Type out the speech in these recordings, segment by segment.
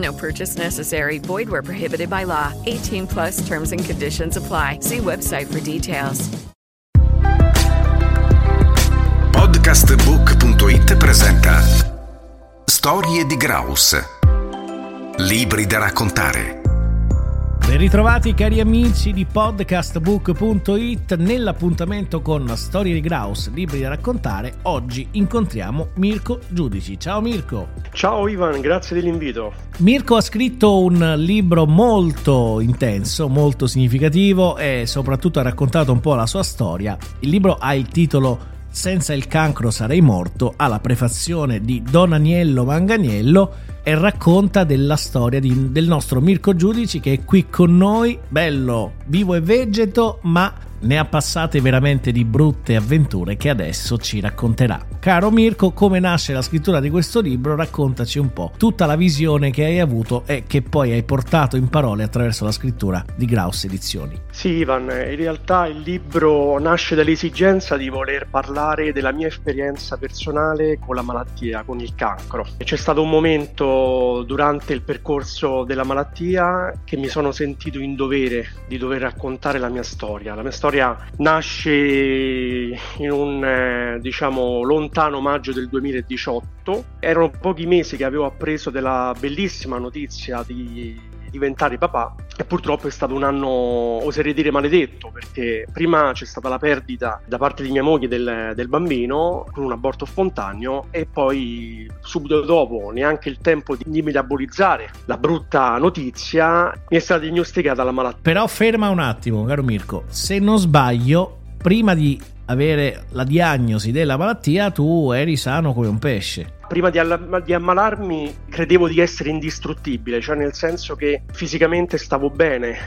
No purchase necessary. Void where prohibited by law. 18 plus terms and conditions apply. See website for details. Podcastbook.it presenta Storie di Graus. Libri da raccontare. Ben ritrovati cari amici di podcastbook.it nell'appuntamento con Storie di Graus, libri da raccontare. Oggi incontriamo Mirko Giudici. Ciao Mirko. Ciao Ivan, grazie dell'invito. Mirko ha scritto un libro molto intenso, molto significativo e soprattutto ha raccontato un po' la sua storia. Il libro ha il titolo Senza il cancro sarei morto, ha la prefazione di Don Aniello Manganiello e racconta della storia di, del nostro Mirko Giudici che è qui con noi, bello, vivo e vegeto, ma ne ha passate veramente di brutte avventure che adesso ci racconterà. Caro Mirko, come nasce la scrittura di questo libro? Raccontaci un po' tutta la visione che hai avuto e che poi hai portato in parole attraverso la scrittura di Graus Edizioni. Sì, Ivan, in realtà il libro nasce dall'esigenza di voler parlare della mia esperienza personale con la malattia, con il cancro. C'è stato un momento durante il percorso della malattia che mi sono sentito in dovere di dover raccontare la mia storia. La mia storia nasce in un eh, diciamo lontano maggio del 2018. Erano pochi mesi che avevo appreso della bellissima notizia di diventare papà e purtroppo è stato un anno, oserei dire, maledetto perché prima c'è stata la perdita da parte di mia moglie del, del bambino con un aborto spontaneo e poi subito dopo, neanche il tempo di, di metabolizzare la brutta notizia, mi è stata diagnosticata la malattia. Però ferma un attimo, caro Mirko, se non sbaglio, prima di avere la diagnosi della malattia tu eri sano come un pesce prima di, alla- di, ammalarmi credevo di essere indistruttibile, cioè nel senso che fisicamente stavo bene.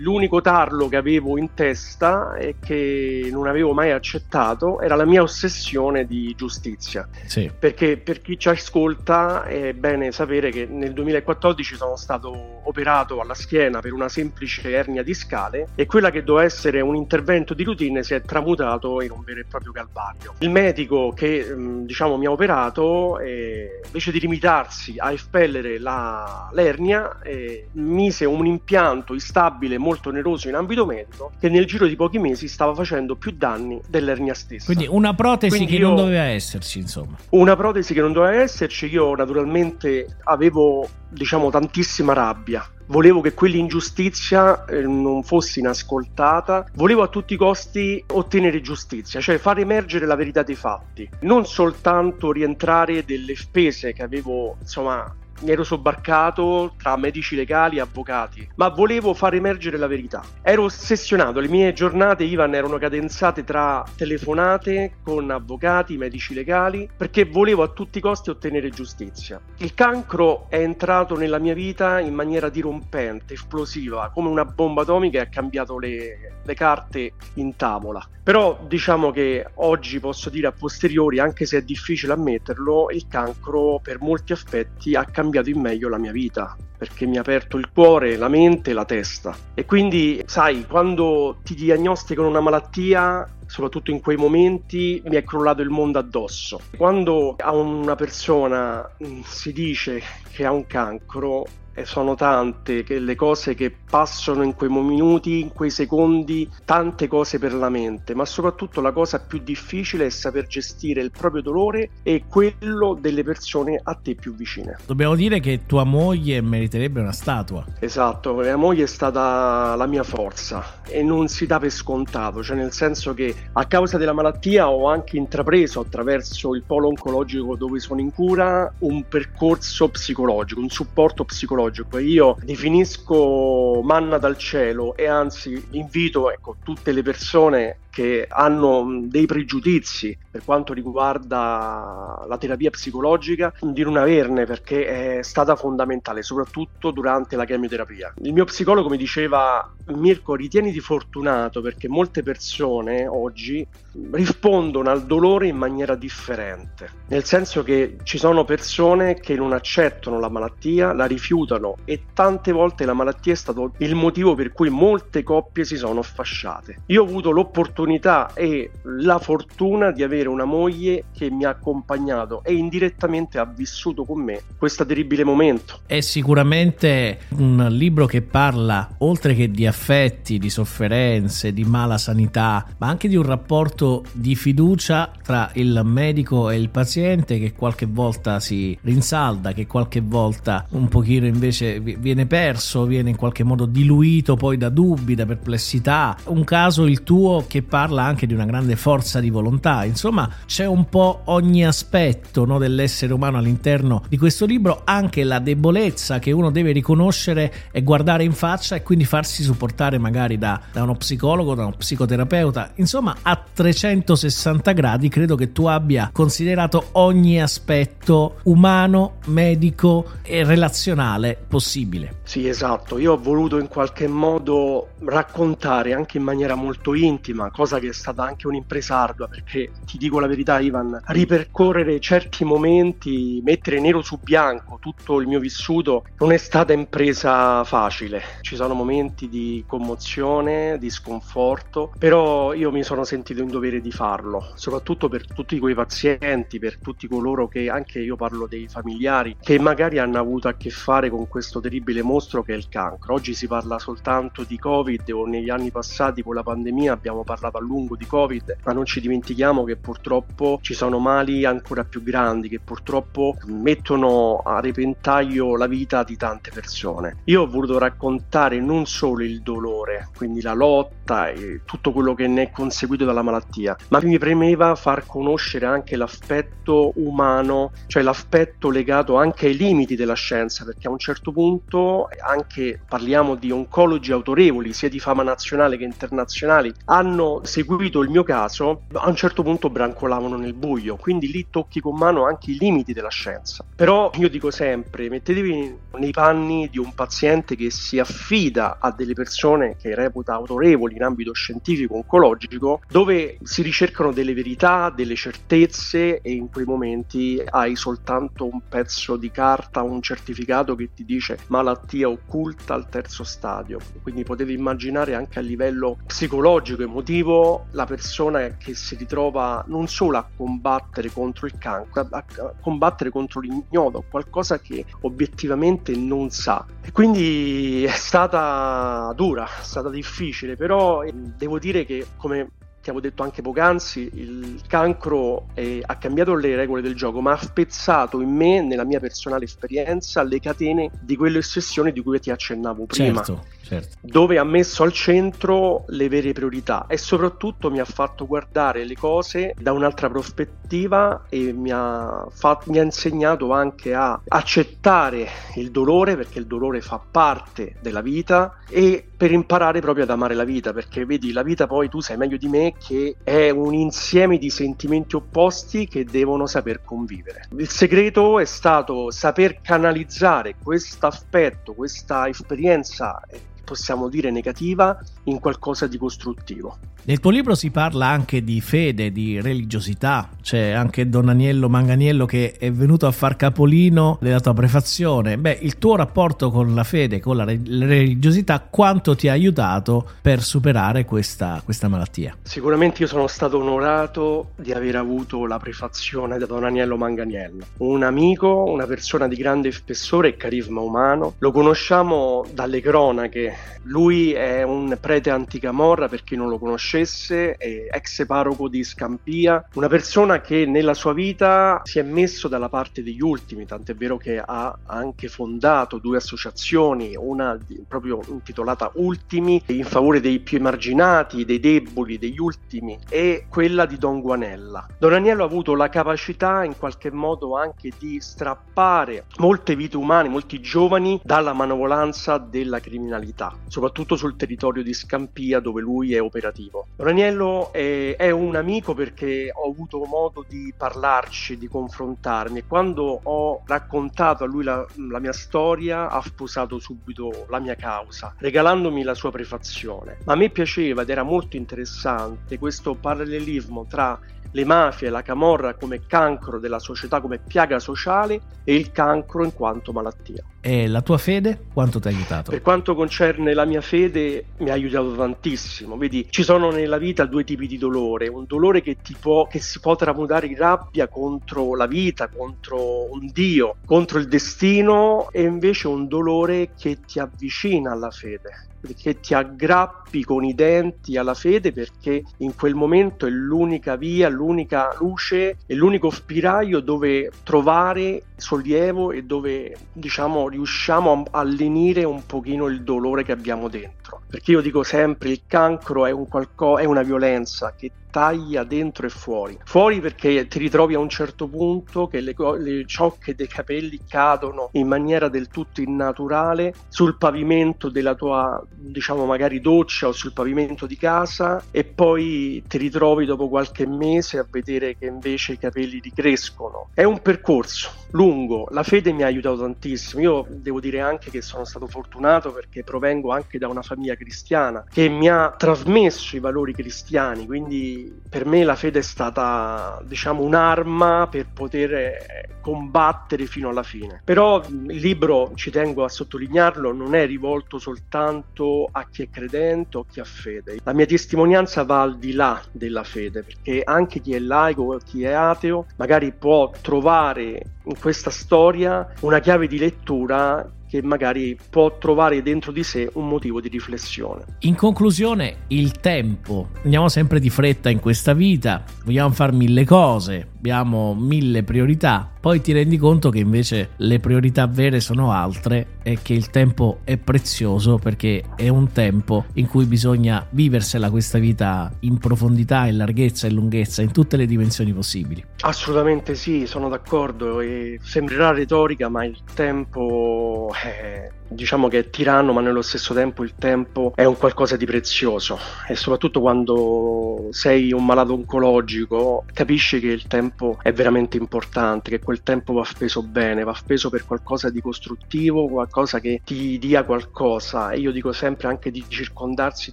L'unico tarlo che avevo in testa e che non avevo mai accettato era la mia ossessione di giustizia. Sì. Perché per chi ci ascolta è bene sapere che nel 2014 sono stato operato alla schiena per una semplice ernia discale e quella che doveva essere un intervento di routine si è tramutato in un vero e proprio calvario. Il medico che diciamo mi ha operato e invece di limitarsi a espellere la, l'ernia eh, mise un impianto instabile molto oneroso in ambito medico che nel giro di pochi mesi stava facendo più danni dell'ernia stessa. Quindi una protesi Quindi che io- non doveva esserci, insomma. Una protesi che non doveva esserci, io naturalmente avevo diciamo tantissima rabbia. Volevo che quell'ingiustizia eh, non fosse inascoltata, volevo a tutti i costi ottenere giustizia, cioè far emergere la verità dei fatti, non soltanto rientrare delle spese che avevo, insomma, ero sobbarcato tra medici legali e avvocati, ma volevo far emergere la verità. Ero ossessionato, le mie giornate Ivan erano cadenzate tra telefonate con avvocati, medici legali, perché volevo a tutti i costi ottenere giustizia. Il cancro è entrato nella mia vita in maniera dirompente, esplosiva, come una bomba atomica e ha cambiato le, le carte in tavola. Però diciamo che oggi posso dire a posteriori, anche se è difficile ammetterlo, il cancro per molti aspetti ha cambiato in meglio la mia vita, perché mi ha aperto il cuore, la mente la testa. E quindi, sai, quando ti diagnosticano una malattia, soprattutto in quei momenti, mi è crollato il mondo addosso. Quando a una persona mh, si dice che ha un cancro, sono tante che le cose che passano in quei minuti, in quei secondi, tante cose per la mente, ma soprattutto la cosa più difficile è saper gestire il proprio dolore e quello delle persone a te più vicine. Dobbiamo dire che tua moglie meriterebbe una statua. Esatto, mia moglie è stata la mia forza e non si dà per scontato, cioè nel senso che a causa della malattia ho anche intrapreso attraverso il polo oncologico dove sono in cura un percorso psicologico, un supporto psicologico. Io definisco manna dal cielo e anzi invito ecco, tutte le persone che hanno dei pregiudizi per quanto riguarda la terapia psicologica di non averne perché è stata fondamentale soprattutto durante la chemioterapia. Il mio psicologo mi diceva Mirko ritieniti fortunato perché molte persone oggi rispondono al dolore in maniera differente, nel senso che ci sono persone che non accettano la malattia, la rifiutano e tante volte la malattia è stato il motivo per cui molte coppie si sono fasciate. Io ho avuto l'opportunità e la fortuna di avere una moglie che mi ha accompagnato e indirettamente ha vissuto con me questo terribile momento. È sicuramente un libro che parla oltre che di affetti, di sofferenze, di mala sanità, ma anche di un rapporto di fiducia tra il medico e il paziente che qualche volta si rinsalda, che qualche volta un pochino invece viene perso, viene in qualche modo diluito poi da dubbi, da perplessità. Un caso il tuo che parla anche di una grande forza di volontà. Insomma, c'è un po' ogni aspetto no, dell'essere umano all'interno di questo libro, anche la debolezza che uno deve riconoscere e guardare in faccia e quindi farsi supportare magari da, da uno psicologo, da uno psicoterapeuta. Insomma, a 300 360 gradi credo che tu abbia considerato ogni aspetto umano, medico e relazionale possibile. Sì, esatto. Io ho voluto in qualche modo raccontare anche in maniera molto intima, cosa che è stata anche un'impresa ardua, perché ti dico la verità, Ivan, ripercorrere certi momenti, mettere nero su bianco tutto il mio vissuto non è stata impresa facile. Ci sono momenti di commozione, di sconforto, però io mi sono sentito in dovere di farlo, soprattutto per tutti quei pazienti, per tutti coloro che anche io parlo dei familiari che magari hanno avuto a che fare con questo terribile mostro che è il cancro. Oggi si parla soltanto di Covid o negli anni passati con la pandemia abbiamo parlato a lungo di Covid, ma non ci dimentichiamo che purtroppo ci sono mali ancora più grandi che purtroppo mettono a repentaglio la vita di tante persone. Io ho voluto raccontare non solo il dolore, quindi la lotta e tutto quello che ne è conseguito dalla malattia ma mi premeva far conoscere anche l'aspetto umano, cioè l'aspetto legato anche ai limiti della scienza, perché a un certo punto anche parliamo di oncologi autorevoli, sia di fama nazionale che internazionali, hanno seguito il mio caso, a un certo punto brancolavano nel buio, quindi lì tocchi con mano anche i limiti della scienza. Però io dico sempre, mettetevi nei panni di un paziente che si affida a delle persone che reputa autorevoli in ambito scientifico oncologico, dove si ricercano delle verità, delle certezze e in quei momenti hai soltanto un pezzo di carta, un certificato che ti dice malattia occulta al terzo stadio. Quindi potevi immaginare anche a livello psicologico, emotivo, la persona che si ritrova non solo a combattere contro il cancro, a combattere contro l'ignoto, qualcosa che obiettivamente non sa. E quindi è stata dura, è stata difficile, però eh, devo dire che come avevo detto anche poc'anzi, il cancro è, ha cambiato le regole del gioco, ma ha spezzato in me, nella mia personale esperienza, le catene di quelle ossessioni di cui ti accennavo prima. Certo, certo. Dove ha messo al centro le vere priorità e soprattutto mi ha fatto guardare le cose da un'altra prospettiva e mi ha, fatto, mi ha insegnato anche a accettare il dolore, perché il dolore fa parte della vita, e per imparare proprio ad amare la vita, perché vedi, la vita poi tu sai meglio di me che è un insieme di sentimenti opposti che devono saper convivere. Il segreto è stato saper canalizzare questo aspetto, questa esperienza possiamo dire negativa in qualcosa di costruttivo. Nel tuo libro si parla anche di fede, di religiosità, c'è anche Don Aniello Manganiello che è venuto a far capolino della tua prefazione. Beh, il tuo rapporto con la fede, con la religiosità, quanto ti ha aiutato per superare questa, questa malattia? Sicuramente io sono stato onorato di aver avuto la prefazione da Don Aniello Manganiello, un amico, una persona di grande spessore e carisma umano. Lo conosciamo dalle cronache, lui è un prete anticamorra per chi non lo conosce conoscesse, ex parroco di Scampia, una persona che nella sua vita si è messo dalla parte degli ultimi, tant'è vero che ha anche fondato due associazioni, una proprio intitolata Ultimi, in favore dei più emarginati, dei deboli, degli ultimi, e quella di Don Guanella. Don Agnello ha avuto la capacità in qualche modo anche di strappare molte vite umane, molti giovani dalla manovolanza della criminalità, soprattutto sul territorio di Scampia dove lui è operativo. Raniello è, è, un amico perché ho avuto modo di parlarci, di confrontarmi e quando ho raccontato a lui la, la mia storia ha sposato subito la mia causa, regalandomi la sua prefazione. Ma a me piaceva ed era molto interessante questo parallelismo tra le mafie la camorra come cancro della società, come piaga sociale e il cancro in quanto malattia. E la tua fede quanto ti ha aiutato? Per quanto concerne la mia fede mi ha aiutato tantissimo. Vedi, ci sono nella vita due tipi di dolore, un dolore che, può, che si può tramutare in rabbia contro la vita, contro un Dio, contro il destino e invece un dolore che ti avvicina alla fede che ti aggrappi con i denti alla fede perché in quel momento è l'unica via, l'unica luce e l'unico spiraglio dove trovare sollievo e dove diciamo riusciamo a lenire un pochino il dolore che abbiamo dentro. Perché io dico sempre il cancro è, un qualco- è una violenza che taglia dentro e fuori. Fuori perché ti ritrovi a un certo punto che le, le ciocche dei capelli cadono in maniera del tutto innaturale sul pavimento della tua, diciamo magari doccia o sul pavimento di casa e poi ti ritrovi dopo qualche mese a vedere che invece i capelli ricrescono. È un percorso lungo, la fede mi ha aiutato tantissimo. Io devo dire anche che sono stato fortunato perché provengo anche da una famiglia cristiana che mi ha trasmesso i valori cristiani, quindi per me la fede è stata diciamo un'arma per poter eh, combattere fino alla fine. Però il libro, ci tengo a sottolinearlo, non è rivolto soltanto a chi è credente o chi ha fede. La mia testimonianza va al di là della fede, perché anche chi è laico o chi è ateo magari può trovare in questa storia una chiave di lettura che magari può trovare dentro di sé un motivo di riflessione. In conclusione, il tempo. Andiamo sempre di fretta in questa vita, vogliamo fare mille cose, abbiamo mille priorità, poi ti rendi conto che invece le priorità vere sono altre e che il tempo è prezioso perché è un tempo in cui bisogna viversela questa vita in profondità, in larghezza e lunghezza, in tutte le dimensioni possibili. Assolutamente sì, sono d'accordo e sembrerà retorica, ma il tempo è diciamo che è tiranno, ma nello stesso tempo il tempo è un qualcosa di prezioso. E soprattutto quando sei un malato oncologico capisci che il tempo è veramente importante, che quel tempo va speso bene, va speso per qualcosa di costruttivo, qualcosa che ti dia qualcosa. E io dico sempre anche di circondarsi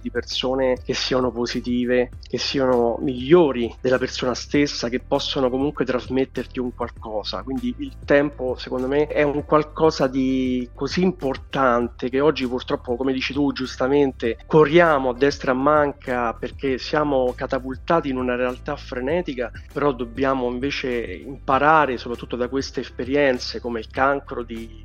di persone che siano positive, che siano migliori della persona stessa, che possono comunque trasmetterti un qualcosa, quindi il tempo secondo me è un qualcosa di così importante importante che oggi purtroppo, come dici tu giustamente, corriamo a destra a manca perché siamo catapultati in una realtà frenetica, però dobbiamo invece imparare soprattutto da queste esperienze come il cancro di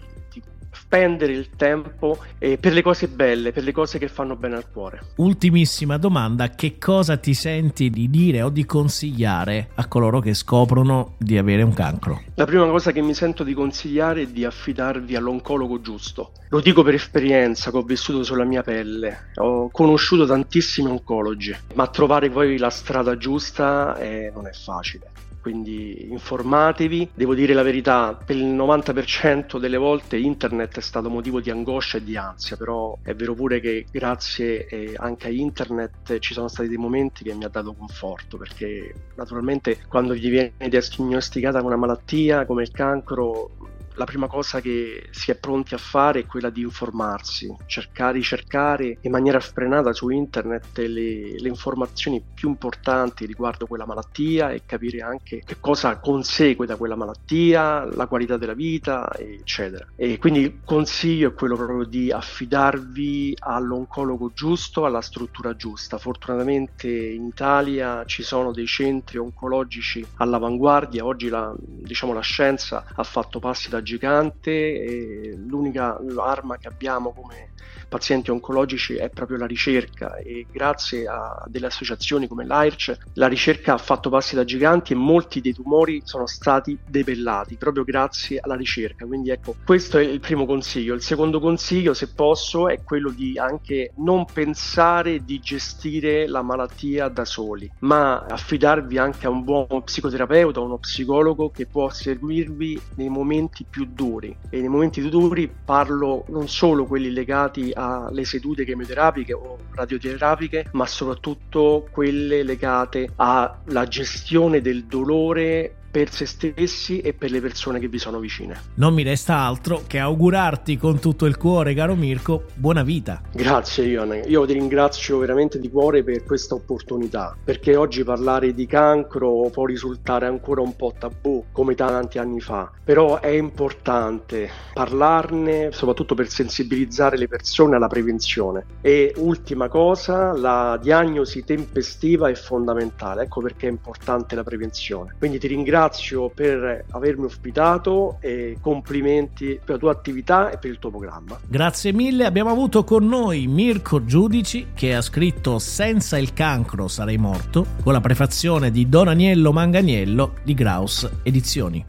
spendere il tempo eh, per le cose belle, per le cose che fanno bene al cuore. Ultimissima domanda, che cosa ti senti di dire o di consigliare a coloro che scoprono di avere un cancro? La prima cosa che mi sento di consigliare è di affidarvi all'oncologo giusto. Lo dico per esperienza che ho vissuto sulla mia pelle. Ho conosciuto tantissimi oncologi, ma trovare poi la strada giusta eh, non è facile quindi informatevi. Devo dire la verità, per il 90% delle volte internet è stato motivo di angoscia e di ansia, però è vero pure che grazie eh, anche a internet ci sono stati dei momenti che mi ha dato conforto, perché naturalmente quando gli viene diagnosticata una malattia come il cancro la prima cosa che si è pronti a fare è quella di informarsi, cercare di cercare in maniera frenata su internet le, le informazioni più importanti riguardo quella malattia e capire anche che cosa consegue da quella malattia, la qualità della vita, eccetera. E quindi il consiglio è quello proprio di affidarvi all'oncologo giusto, alla struttura giusta. Fortunatamente in Italia ci sono dei centri oncologici all'avanguardia, oggi la, diciamo, la scienza ha fatto passi da gigante l'unica arma che abbiamo come pazienti oncologici è proprio la ricerca e grazie a delle associazioni come l'AIRC la ricerca ha fatto passi da giganti e molti dei tumori sono stati debellati proprio grazie alla ricerca. Quindi ecco, questo è il primo consiglio. Il secondo consiglio, se posso, è quello di anche non pensare di gestire la malattia da soli, ma affidarvi anche a un buon psicoterapeuta, uno psicologo che può seguirvi nei momenti più duri. E nei momenti più duri parlo non solo quelli legati alle sedute chemioterapiche o radioterapiche, ma soprattutto quelle legate alla gestione del dolore per se stessi e per le persone che vi sono vicine. Non mi resta altro che augurarti con tutto il cuore, caro Mirko, buona vita. Grazie Ione, io ti ringrazio veramente di cuore per questa opportunità, perché oggi parlare di cancro può risultare ancora un po' tabù, come tanti anni fa, però è importante parlarne, soprattutto per sensibilizzare le persone alla prevenzione. E ultima cosa, la diagnosi tempestiva è fondamentale, ecco perché è importante la prevenzione. Quindi ti ringrazio ringrazio per avermi ospitato e complimenti per la tua attività e per il tuo programma. Grazie mille, abbiamo avuto con noi Mirko Giudici che ha scritto Senza il cancro sarei morto con la prefazione di Don Aniello Manganiello di Graus Edizioni.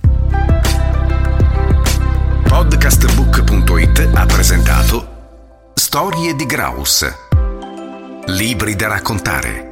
Podcastbook.it ha presentato Storie di Graus. Libri da raccontare